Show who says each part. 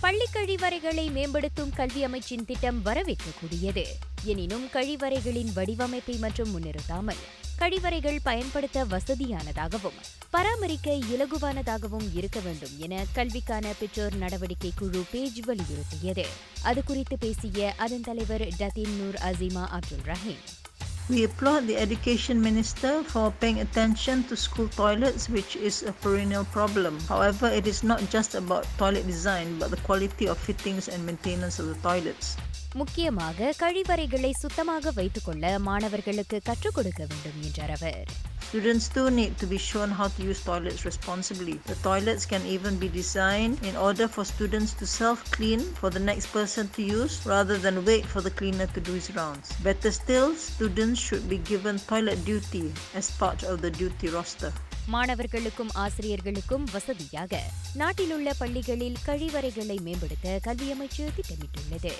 Speaker 1: பள்ளி கழிவறைகளை மேம்படுத்தும் கல்வி அமைச்சின் திட்டம் வரவேற்கக்கூடியது. எனினும் கழிவறைகளின் வடிவமைப்பை மற்றும் முன்னிறுத்தாமல் கழிவறைகள் பயன்படுத்த வசதியானதாகவும் பராமரிக்க இலகுவானதாகவும் இருக்க வேண்டும் என கல்விக்கான பெற்றோர் நடவடிக்கை குழு பேஜ் வலியுறுத்தியது. அது குறித்து பேசிய அதன் தலைவர் Datin Noor Azima Abdul Rahim.
Speaker 2: We applaud the Education Minister for paying attention to school toilets, which is a perennial problem. However, it is not just about toilet design, but the quality of fittings and maintenance of the toilets.
Speaker 1: முக்கியமாக கழிவறைகளை சுத்தமாக வைத்துக்கொள்ள மாணவர்களுக்கு கற்றுக் கொடுக்க வேண்டும் என்றார் அவர்
Speaker 2: Students too need to be shown how to use toilets responsibly. The toilets can even be designed in order for students to self clean for the next person to use rather than wait for the cleaner to do his rounds. Better still, students should be given toilet duty as part of the duty roster.
Speaker 1: மாணவர்களுக்கும் ஆசிரியர்களுக்கும் வசதியாக நாட்டிலுள்ள பள்ளிகளில் கழிவறைகளை மேம்படுத்த கல்வி அமைச்சு திட்டமிட்டுள்ளது